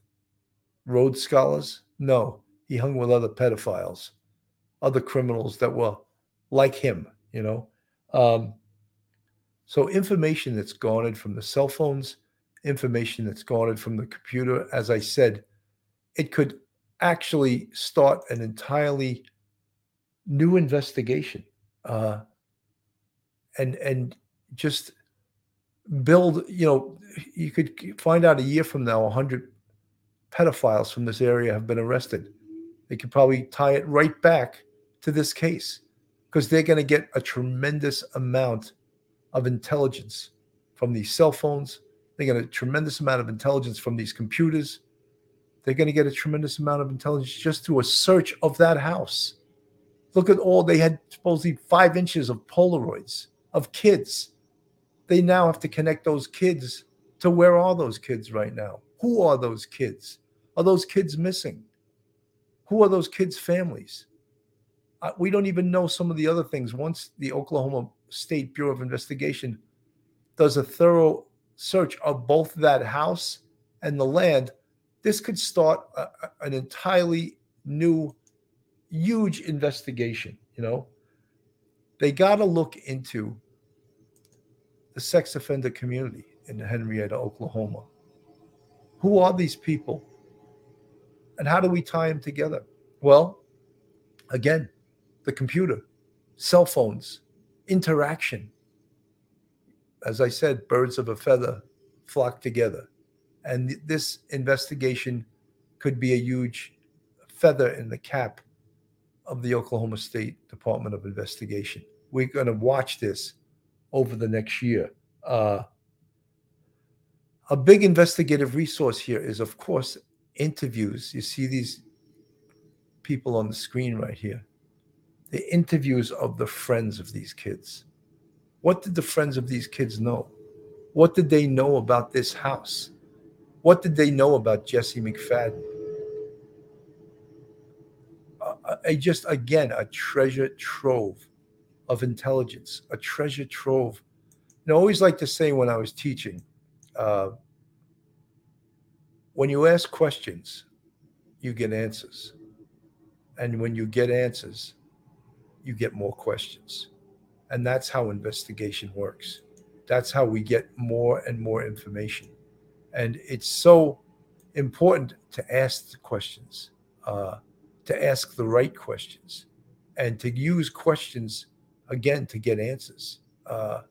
Rhodes Scholars? No, he hung with other pedophiles, other criminals that were like him you know um, so information that's garnered from the cell phones information that's garnered from the computer as i said it could actually start an entirely new investigation uh, and and just build you know you could find out a year from now 100 pedophiles from this area have been arrested. They could probably tie it right back to this case because they're going to get a tremendous amount of intelligence from these cell phones they get a tremendous amount of intelligence from these computers they're going to get a tremendous amount of intelligence just through a search of that house look at all they had supposedly five inches of polaroids of kids they now have to connect those kids to where are those kids right now? Who are those kids? Are those kids missing? Who are those kids' families? Uh, we don't even know some of the other things. Once the Oklahoma State Bureau of Investigation does a thorough search of both that house and the land, this could start a, an entirely new, huge investigation. You know, they got to look into the sex offender community in Henryetta, Oklahoma. Who are these people? And how do we tie them together? Well, again, the computer, cell phones, interaction. As I said, birds of a feather flock together. And this investigation could be a huge feather in the cap of the Oklahoma State Department of Investigation. We're going to watch this over the next year. Uh, a big investigative resource here is, of course, interviews. You see these people on the screen right here. The interviews of the friends of these kids. What did the friends of these kids know? What did they know about this house? What did they know about Jesse McFadden? I just, again, a treasure trove of intelligence, a treasure trove. And I always like to say when I was teaching, uh, when you ask questions, you get answers. And when you get answers, you get more questions. And that's how investigation works. That's how we get more and more information. And it's so important to ask the questions, uh, to ask the right questions, and to use questions again to get answers uh,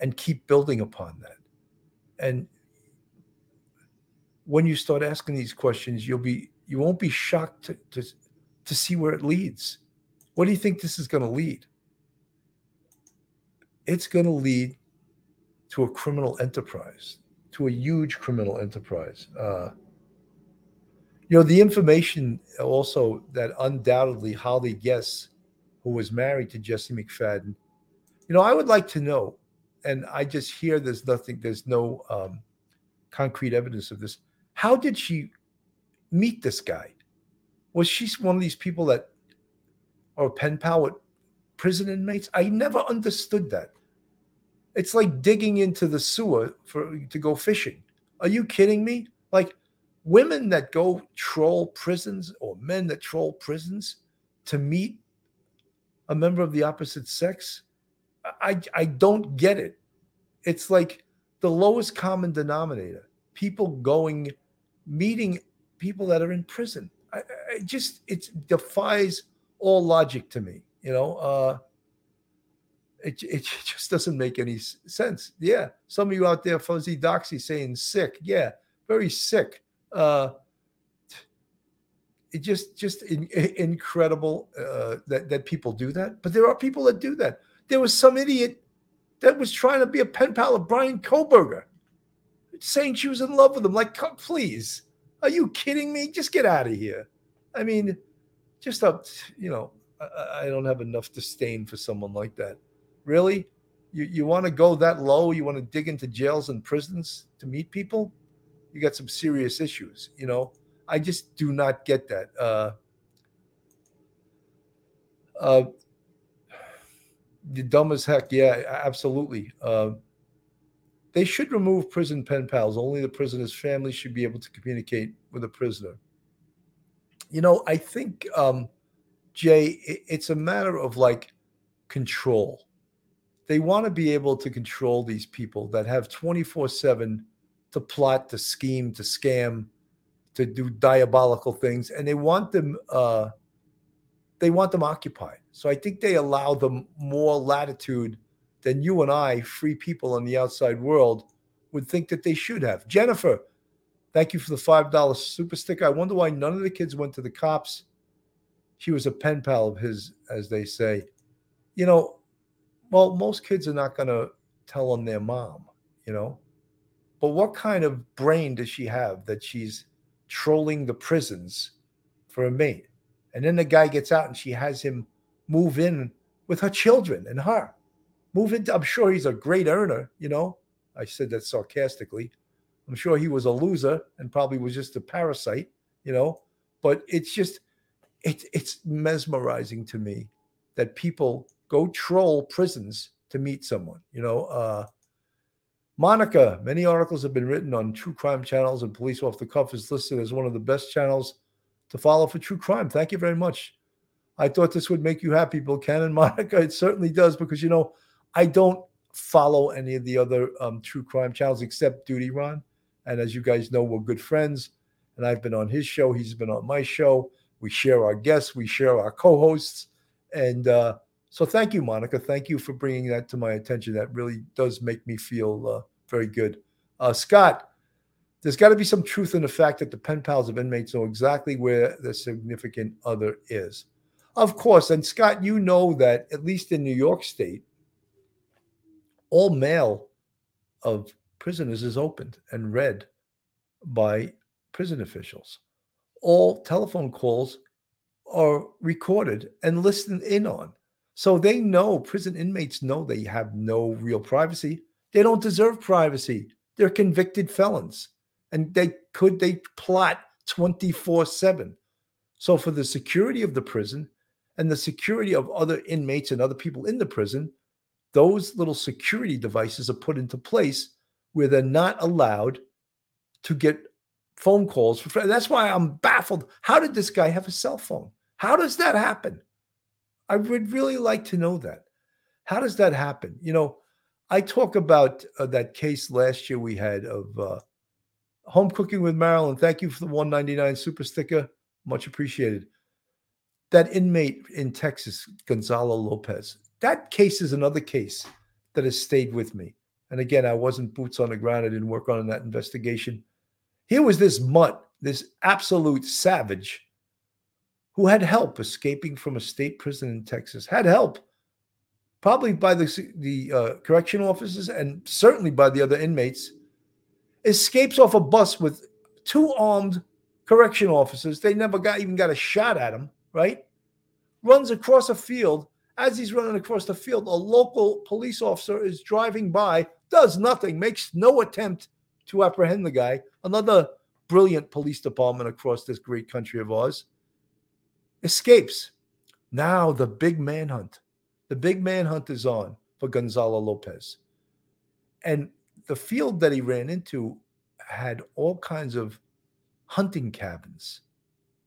and keep building upon that. And when you start asking these questions, you'll be you won't be shocked to to, to see where it leads. What do you think this is going to lead? It's going to lead to a criminal enterprise, to a huge criminal enterprise. Uh, you know, the information also that undoubtedly Holly Guess who was married to Jesse McFadden. You know, I would like to know, and I just hear there's nothing, there's no um, concrete evidence of this. How did she meet this guy? Was she one of these people that or pen pal with prison inmates? I never understood that. It's like digging into the sewer for to go fishing. Are you kidding me? Like women that go troll prisons or men that troll prisons to meet a member of the opposite sex. I, I don't get it. It's like the lowest common denominator. People going, meeting people that are in prison. I, I just it defies all logic to me. You know, uh, it it just doesn't make any sense. Yeah, some of you out there, fuzzy doxy, saying sick. Yeah, very sick. Uh, it just just in, incredible uh, that that people do that. But there are people that do that. There was some idiot that was trying to be a pen pal of Bryan Kohberger, saying she was in love with him. Like, please, are you kidding me? Just get out of here. I mean, just a you know, I, don't have enough disdain for someone like that. Really, you you want to go that low? You want to dig into jails and prisons to meet people? You got some serious issues, you know I just do not get that. Uh, uh, dumb as heck. Yeah, absolutely. Uh, they should remove prison pen pals. Only the prisoner's family should be able to communicate with a prisoner. You know, I think, um, Jay, it's a matter of like control. They want to be able to control these people that have 24 7 to plot, to scheme, to scam, to do diabolical things, and they want them uh, they want them occupied. So I think they allow them more latitude than you and I, free people in the outside world, would think that they should have. Jennifer, thank you for the $5 super sticker. I wonder why none of the kids went to the cops. She was a pen pal of his, as they say. You know, well, most kids are not going to tell on their mom, you know. But what kind of brain does she have that she's trolling the prisons for a mate? And then the guy gets out and she has him move in with her children and her. Move into, I'm sure he's a great earner, you know. I said that sarcastically. I'm sure he was a loser and probably was just a parasite, you know. But it's just, it, it's mesmerizing to me that people go troll prisons to meet someone, you know. Uh, Monica, many articles have been written on true crime channels, and Police Off the Cuff is listed as one of the best channels to follow for true crime. Thank you very much. I thought this would make you happy, Bill Cannon. Monica, it certainly does because, you know, I don't follow any of the other um, true crime channels except Duty Ron. And as you guys know, we're good friends. And I've been on his show. He's been on my show. We share our guests, we share our co hosts. And uh, so thank you, Monica. Thank you for bringing that to my attention. That really does make me feel uh, very good. Uh, Scott, there's got to be some truth in the fact that the pen pals of inmates know exactly where the significant other is. Of course, and Scott, you know that at least in New York State, all mail of prisoners is opened and read by prison officials. All telephone calls are recorded and listened in on. So they know, prison inmates know they have no real privacy. They don't deserve privacy. They're convicted felons and they could they plot 24/7. So for the security of the prison and the security of other inmates and other people in the prison, those little security devices are put into place where they're not allowed to get phone calls. That's why I'm baffled. How did this guy have a cell phone? How does that happen? I would really like to know that. How does that happen? You know, I talk about uh, that case last year we had of uh, home cooking with Marilyn. Thank you for the 199 super sticker. Much appreciated. That inmate in Texas, Gonzalo Lopez, that case is another case that has stayed with me. And again, I wasn't boots on the ground. I didn't work on that investigation. Here was this mutt, this absolute savage, who had help escaping from a state prison in Texas, had help probably by the, the uh, correction officers and certainly by the other inmates, escapes off a bus with two armed correction officers. They never got even got a shot at him, right? Runs across a field. As he's running across the field, a local police officer is driving by, does nothing, makes no attempt to apprehend the guy. Another brilliant police department across this great country of ours escapes. Now the big manhunt. The big manhunt is on for Gonzalo Lopez. And the field that he ran into had all kinds of hunting cabins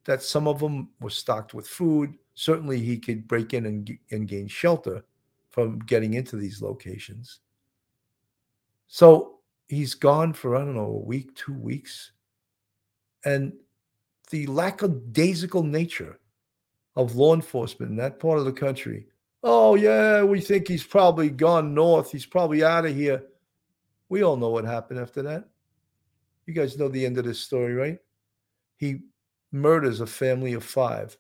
that some of them were stocked with food. Certainly, he could break in and, and gain shelter from getting into these locations. So he's gone for, I don't know, a week, two weeks. And the lackadaisical nature of law enforcement in that part of the country. Oh, yeah, we think he's probably gone north. He's probably out of here. We all know what happened after that. You guys know the end of this story, right? He murders a family of five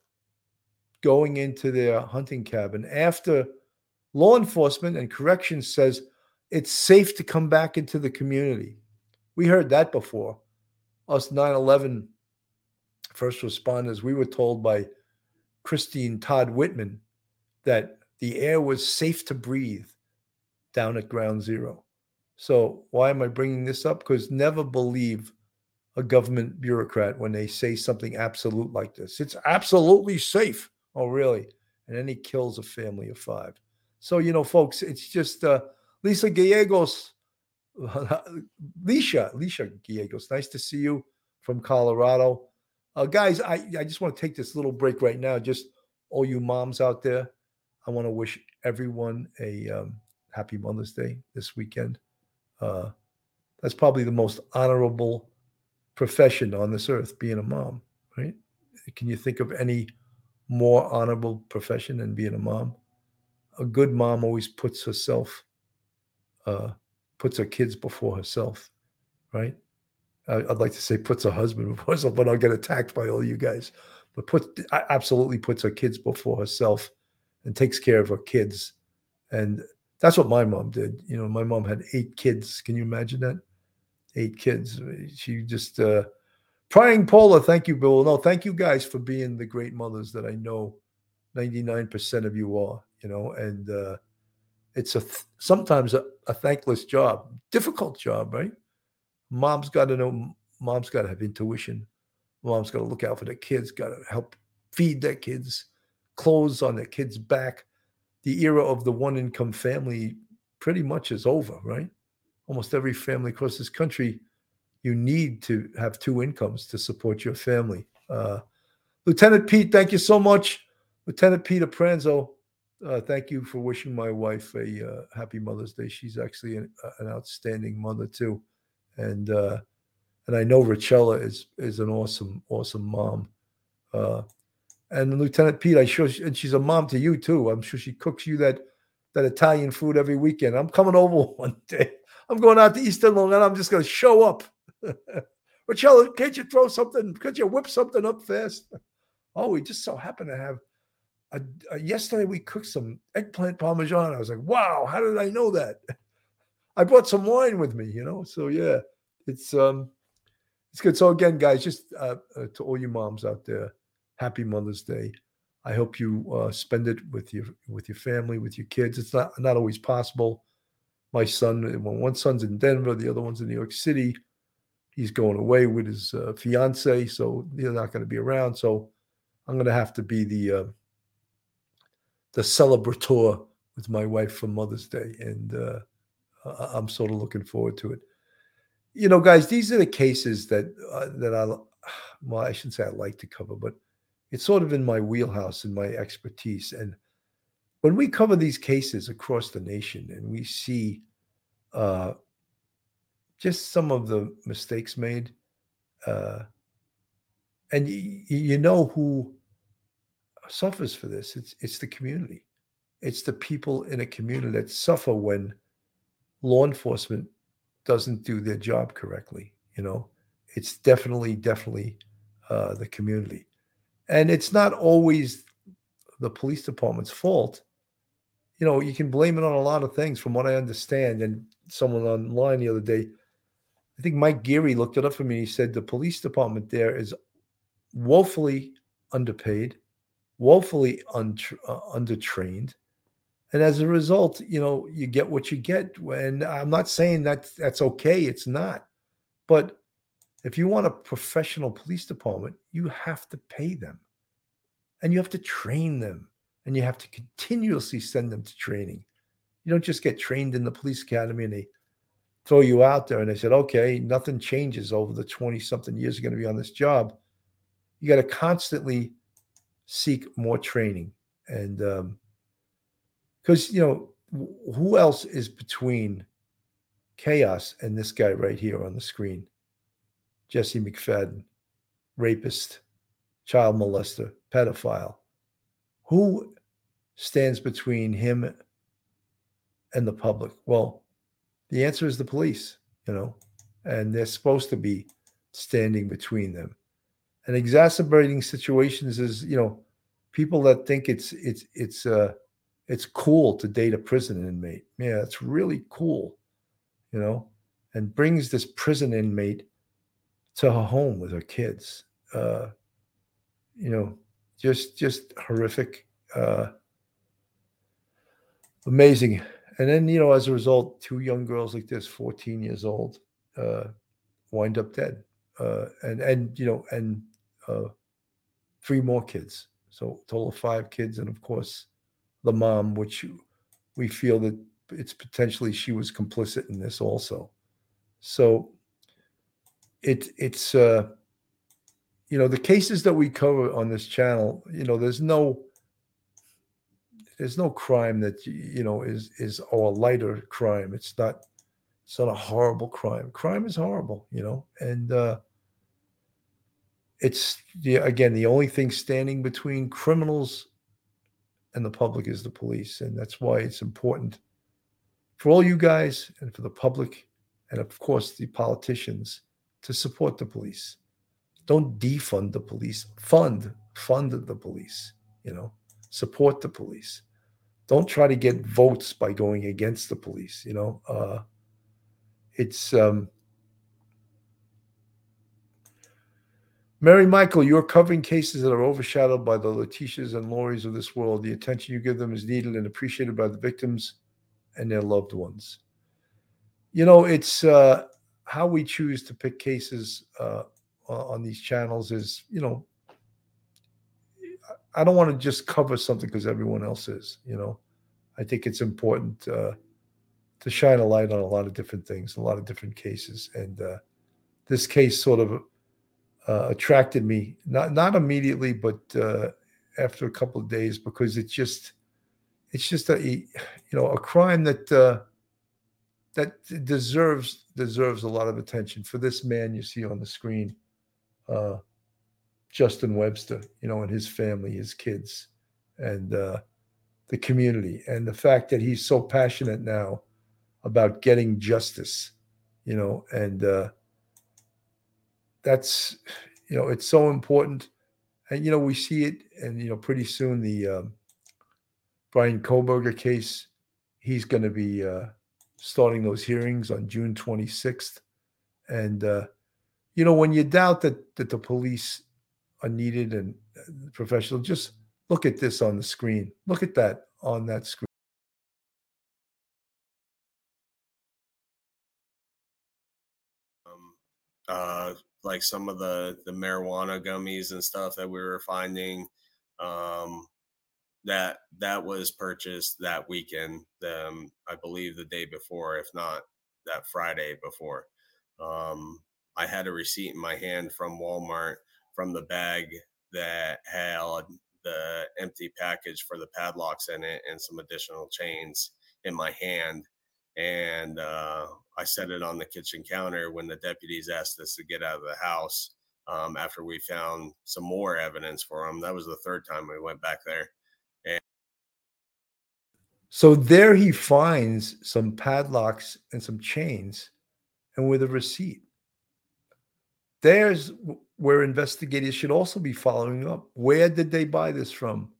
going into their hunting cabin after law enforcement and corrections says it's safe to come back into the community. We heard that before. Us 9 11 first responders, we were told by Christine Todd Whitman that the air was safe to breathe down at ground zero. So, why am I bringing this up? Because never believe a government bureaucrat when they say something absolute like this. It's absolutely safe. Oh, really? And then he kills a family of five. So, you know, folks, it's just uh, Lisa Gallegos, Lisha, Lisha Gallegos. Nice to see you from Colorado. Uh, guys, I, I just want to take this little break right now. Just all you moms out there, I want to wish everyone a um, happy Mother's Day this weekend. Uh, that's probably the most honorable profession on this earth, being a mom, right? Can you think of any more honorable profession than being a mom? A good mom always puts herself uh, puts her kids before herself, right? I, I'd like to say puts her husband before herself, but I'll get attacked by all you guys. But put absolutely puts her kids before herself and takes care of her kids. And that's what my mom did. You know, my mom had eight kids. Can you imagine that? Eight kids. She just uh prying Paula, thank you, Bill. No, thank you guys for being the great mothers that I know 99% of you are, you know, and uh it's a sometimes a, a thankless job, difficult job, right? Mom's got to know, mom's got to have intuition. Mom's got to look out for the kids, got to help feed their kids, clothes on their kids' back. The era of the one income family pretty much is over, right? Almost every family across this country, you need to have two incomes to support your family. Uh, Lieutenant Pete, thank you so much. Lieutenant Peter Pranzo, uh, thank you for wishing my wife a uh, happy Mother's Day. She's actually an, an outstanding mother too, and uh, and I know Richella is is an awesome awesome mom. Uh, and Lieutenant Pete, I sure, and she's a mom to you too. I'm sure she cooks you that that Italian food every weekend. I'm coming over one day. I'm going out to Eastern Long Island. I'm just going to show up. Richella, can't you throw something? Could you whip something up fast? Oh, we just so happen to have a, yesterday we cooked some eggplant parmesan. I was like, wow, how did I know that? I brought some wine with me, you know. So yeah, it's um, it's good. So again, guys, just uh, uh, to all you moms out there, happy Mother's Day. I hope you uh, spend it with your with your family, with your kids. It's not not always possible. My son, when one son's in Denver, the other one's in New York City. He's going away with his uh, fiance, so they're not going to be around. So I'm going to have to be the uh, the celebrator with my wife for Mother's Day, and uh, I'm sort of looking forward to it. You know, guys, these are the cases that uh, that I well, I shouldn't say I like to cover, but it's sort of in my wheelhouse and my expertise. And when we cover these cases across the nation, and we see uh, just some of the mistakes made, uh, and y- you know who suffers for this. It's it's the community. It's the people in a community that suffer when law enforcement doesn't do their job correctly. You know, it's definitely definitely uh, the community, and it's not always the police department's fault. You know, you can blame it on a lot of things, from what I understand. And someone online the other day, I think Mike Geary looked it up for me. He said the police department there is woefully underpaid woefully uh, undertrained. And as a result you know you get what you get. When i'm not saying that that's okay it's not. But if you want a professional police department you have to pay them. And you have to train them. And you have to continuously send them to training. You don't just get trained in the police academy and they throw you out there and they said okay nothing changes over the 20 something years you're going to be on this job. You got to constantly seek more training. And because um, you know who else is between chaos and this guy right here on the screen? Jesse mcfadden rapist child molester pedophile. Who stands between him and the public? Well the answer is the police you know and they're supposed to be standing between them and exacerbating situations is you know people that think it's it's it's uh it's cool to date a prison inmate. Yeah it's really cool you know and brings this prison inmate to her home with her kids. Uh you know just just horrific uh amazing. And then you know as a result two young girls like this 14 years old uh wind up dead. Uh and and you know and uh, three more kids. So total of five kids, and of course, the mom, which we feel that it's potentially she was complicit in this also. So it it's uh, you know the cases that we cover on this channel. You know, there's no there's no crime that you know is is or a lighter crime. It's not it's not a horrible crime. Crime is horrible, you know, and uh, it's the again the only thing standing between criminals and the public is the police and that's why it's important for all you guys and for the public, and of course the politicians, to support the police. Don't defund the police. Fund, fund the police. You know, support the police. Don't try to get votes by going against the police. You know, uh, it's um, Mary Michael, you're covering cases that are overshadowed by the Letitias and Lori's of this world. The attention you give them is needed and appreciated by the victims and their loved ones. You know, it's uh, how we choose to pick cases uh, on these channels is, you know, I don't want to just cover something because everyone else is, you know. I think it's important uh, to shine a light on a lot of different things, a lot of different cases. And uh, this case sort of uh, attracted me, not not immediately, but uh, after a couple of days, because it's just it's just a you know a crime that uh, that deserves deserves a lot of attention. For this man you see on the screen, uh, Justin Webster, you know, and his family, his kids, and uh, the community, and the fact that he's so passionate now about getting justice, you know, and uh, that's you know it's so important. And you know we see it and you know pretty soon the um, bryan kohberger case he's going to be uh, starting those hearings on june 26th and uh, you know when you doubt that that the police are needed and uh, professional just look at this on the screen. Look at that on that screen. Um, uh, like some of the the marijuana gummies and stuff that we were finding um, that that was purchased that weekend um, i believe the day before if not that friday before. Um, i had a receipt in my hand from walmart from the bag that had the empty package for the padlocks in it and some additional chains in my hand and uh, I set it on the kitchen counter when the deputies asked us to get out of the house um, after we found some more evidence for him. That was the third time we went back there. And so there he finds some padlocks and some chains and with a receipt. There's where investigators should also be following up. Where did they buy this from?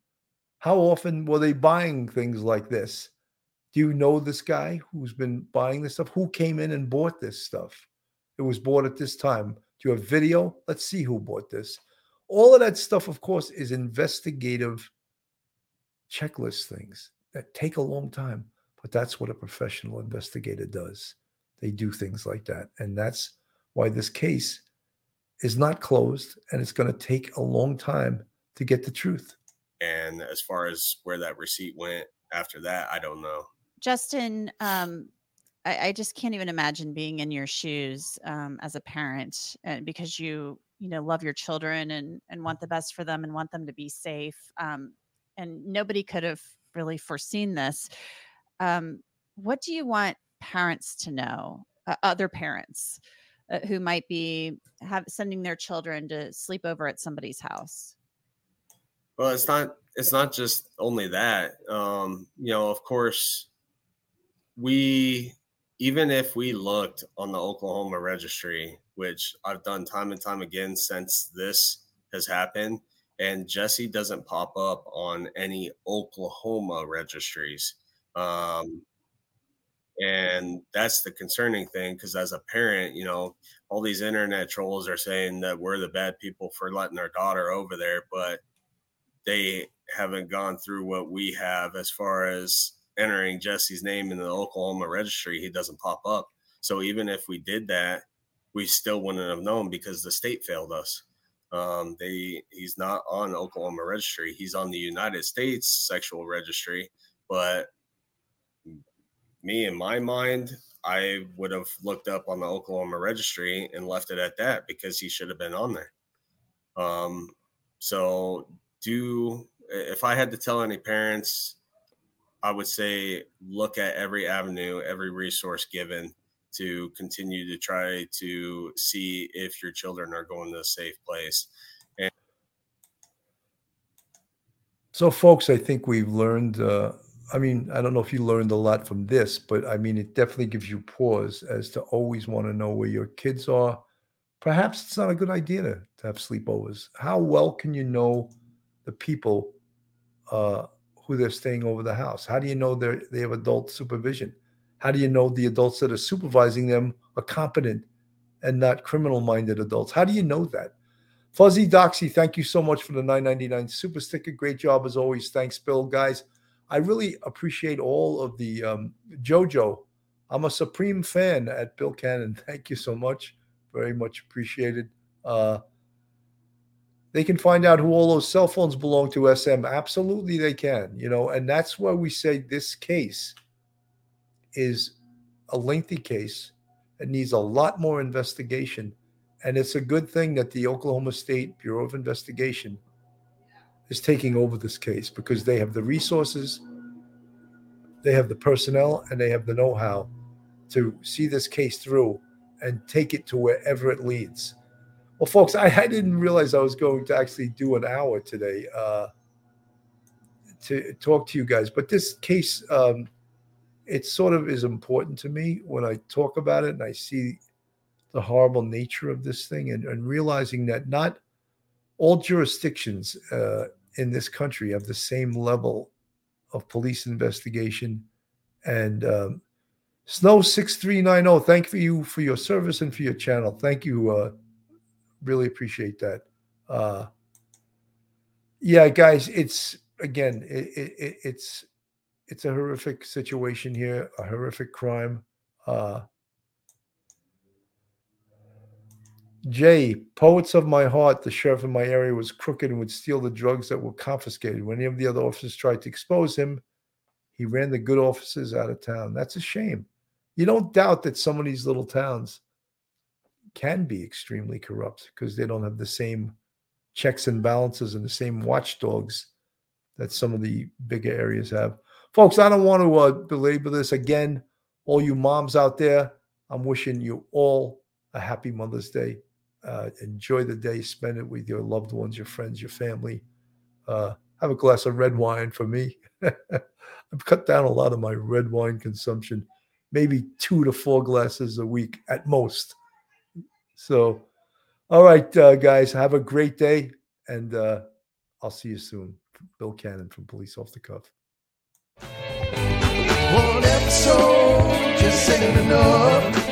How often were they buying things like this? Do you know this guy who's been buying this stuff? Who came in and bought this stuff? It was bought at this time. Do you have video? Let's see who bought this. All of that stuff, of course, is investigative checklist things that take a long time, but that's what a professional investigator does. They do things like that. And that's why this case is not closed and it's going to take a long time to get the truth. And as far as where that receipt went after that, I don't know. Justin, um, I, I, just can't even imagine being in your shoes um, as a parent, and uh, because you you know love your children and and want the best for them and want them to be safe. Um, and nobody could have really foreseen this. Um, what do you want parents to know? Uh, other parents uh, who might be have sending their children to sleep over at somebody's house. Well, it's not it's not just only that. Um, you know, of course, we even if we looked on the Oklahoma registry, which I've done time and time again since this has happened, and Jesse doesn't pop up on any Oklahoma registries. Um, and that's the concerning thing because as a parent, you know, all these internet trolls are saying that we're the bad people for letting our daughter over there, but they haven't gone through what we have as far as entering Jesse's name in the Oklahoma registry, he doesn't pop up. So even if we did that, we still wouldn't have known because the state failed us. Um, they he's not on Oklahoma registry. He's on the United States sexual registry, but me in my mind, I would have looked up on the Oklahoma registry and left it at that because he should have been on there. Um, so do if I had to tell any parents I would say look at every avenue, every resource given to continue to try to see if your children are going to a safe place. And so, folks, I think we've learned uh, I mean, I don't know if you learned a lot from this, but I mean, it definitely gives you pause as to always want to know where your kids are. Perhaps it's not a good idea to, to have sleepovers. How well can you know the people uh, who they're staying over the house? How do you know they they have adult supervision? How do you know the adults that are supervising them are competent and not criminal-minded adults? How do you know that? Fuzzy Doxy, thank you so much for the 9.99 super sticker. Great job as always. Thanks, Bill. Guys, I really appreciate all of the um, JoJo. I'm a supreme fan at Bill Cannon. Thank you so much. Very much appreciated. Uh, they can find out who all those cell phones belong to SM. Absolutely, they can. You know, and that's why we say this case is a lengthy case. It needs a lot more investigation. And it's a good thing that the Oklahoma State Bureau of Investigation is taking over this case because they have the resources, they have the personnel, and they have the know how to see this case through and take it to wherever it leads. Well, folks, I, I didn't realize I was going to actually do an hour today uh, to talk to you guys, but this case, um, it sort of is important to me when I talk about it and I see the horrible nature of this thing and, and realizing that not all jurisdictions uh, in this country have the same level of police investigation. And um, Snow six three nine zero, thank you for your service and for your channel. Thank you. Uh, really appreciate that. Uh, yeah, guys, it's again, it, it, it's it's a horrific situation here, a horrific crime. Uh, Jay, poets of my heart, the sheriff in my area was crooked and would steal the drugs that were confiscated. When any of the other officers tried to expose him, he ran the good officers out of town. That's a shame. You don't doubt that some of these little towns can be extremely corrupt because they don't have the same checks and balances and the same watchdogs that some of the bigger areas have. Folks, I don't want to uh, belabor this again. All you moms out there, I'm wishing you all a happy Mother's Day. Uh, enjoy the day, spend it with your loved ones, your friends, your family. Uh, have a glass of red wine for me. I've cut down a lot of my red wine consumption, maybe two to four glasses a week at most. So, all right, uh, guys, have a great day, and uh, I'll see you soon. Bill Cannon from Police Off the Cuff. One episode, just ain't enough.